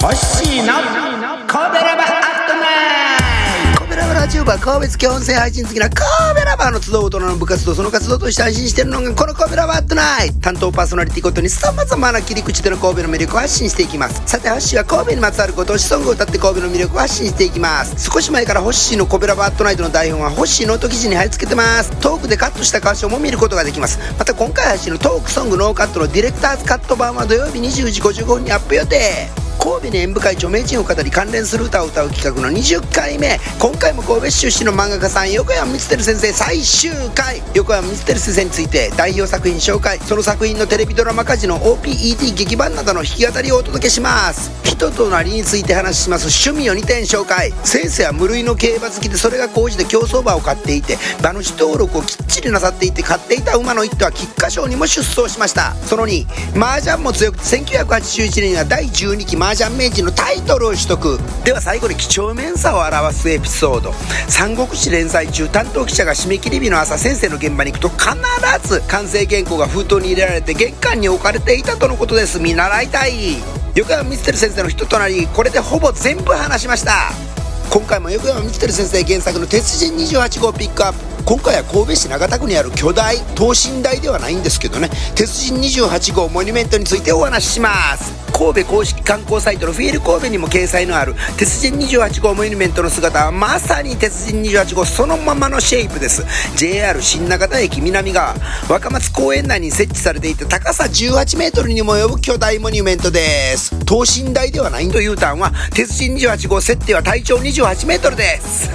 のコベラバーアットナイトコベラバーラジオは神戸好き音声配信好きなコベラバーの集う大人の部活動その活動として配信してるのがこのコベラバーアットナイト。担当パーソナリティごとに様々な切り口での神戸の魅力を発信していきます。さてホッシーは神戸にまつわるご当地ソングを歌って神戸の魅力を発信していきます。少し前からホッシーのコベラバーアットナイトの台本はホッシーノート記事に貼り付けてます。トークでカットした箇所も見ることができます。また今回配信のトークソングノーカットのディレクターズカット版は土曜日20時55分にアップ予定。神戸に縁深い著名人を語り関連する歌を歌う企画の20回目。今回も神戸市出身の漫画家さん横山光輝先生最終回横山光輝先生について代表作品紹介。その作品のテレビドラマ家事の OPED 劇版などの弾き語りをお届けします。人となりについて話します。趣味を2点紹介。先生は無類の競馬好きでそれが高じて競走馬を買っていて馬主登録をきっちりなさっていて買っていた馬の一頭は菊花賞にも出走しました。その2麻雀も強くて1981年には第12期麻雀名人のタイトルを取得。では最後に几帳面さを表すエピソード。三国志連載中担当記者が締め切り日の朝先生の現場に行くと必ず完成原稿が封筒に入れられて玄関に置かれていたとのことです。見習いたい。横山光輝先生の人となりこれでほぼ全部話しました。今回も横山光輝先生原作の鉄人28号ピックアップ。今回は神戸市長田区にある巨大等身大ではないんですけどね。鉄人28号モニュメントについてお話しします。神戸公式観光サイトのフィール神戸にも掲載のある鉄人28号モニュメントの姿はまさに鉄人28号そのままのシェイプです。JR 新長田駅南側。若松公園内に設置されていて高さ18メートルにも及ぶ巨大モニュメントです。等身大ではないというターンは鉄人28号設定は体長28メートルです。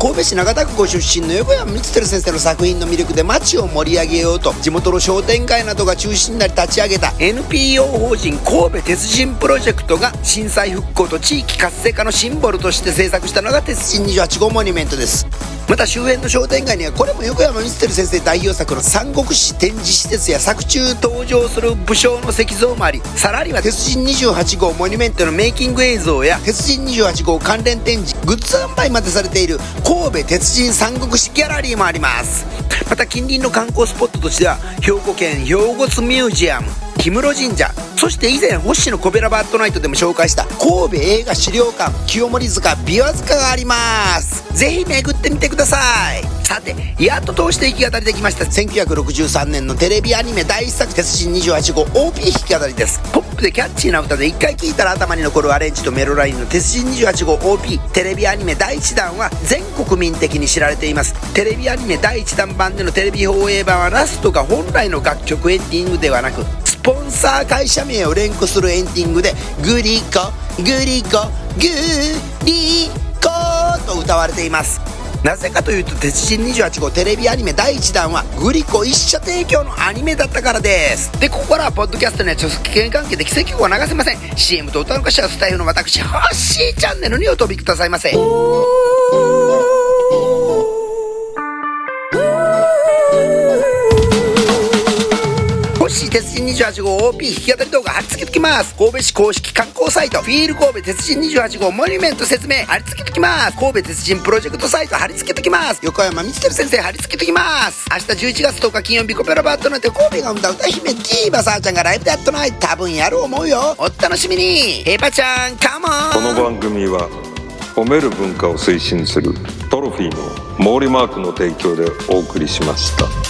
神戸市長田区ご出身の横山光輝先生の作品の魅力で街を盛り上げようと地元の商店街などが中心になり立ち上げた NPO 法人神戸鉄人プロジェクトが震災復興と地域活性化のシンボルとして制作したのが鉄人28号モニュメントです。また周辺の商店街にはこれも横山光輝先生代表作の三国志展示施設や作中登場する武将の石像もありさらには鉄人28号モニュメントのメイキング映像や鉄人28号関連展示グッズ販売までされている神戸鉄人三国志ギャラリーもあります。また近隣の観光スポットとしては兵庫県兵庫津ミュージアム。氷室神社。そして以前星のコベラバットナイトでも紹介した神戸映画資料館清盛塚琵琶塚があります。ぜひ巡ってみてください。さてやっと通して弾き語りできました1963年のテレビアニメ第一作鉄人28号 OP 弾き語りです。ポップでキャッチーな歌で一回聴いたら頭に残るアレンジとメロラインの鉄人28号 OP テレビアニメ第1弾は全国民的に知られています。テレビアニメ第1弾版でのテレビ放映版はラストが本来の楽曲エンディングではなくポンサー会社名を連呼するエンディングでグリコグリコグリコと歌われています。なぜかというと鉄人28号テレビアニメ第1弾はグリコ一社提供のアニメだったからです。でここからはポッドキャストには著作権関係で奇跡を流せません。CM と歌の歌詞はスタイルの私ハッシーチャンネルにお飛びくださいませ。鉄人28号 OP 弾き語り動画貼り付けときます。神戸市公式観光サイトフィール神戸鉄人28号モニュメント説明貼り付けときます。神戸鉄人プロジェクトサイト貼り付けときます。横山光輝先生貼り付けときます。明日11月10日金曜日コペラバットナイト神戸が生んだ歌姫ディーバサーちゃんがライブでやっとない。多分やる思うよ。お楽しみに。ヘパちゃんカモンこの番組は褒める文化を推進するトロフィーの毛利マークの提供でお送りしました。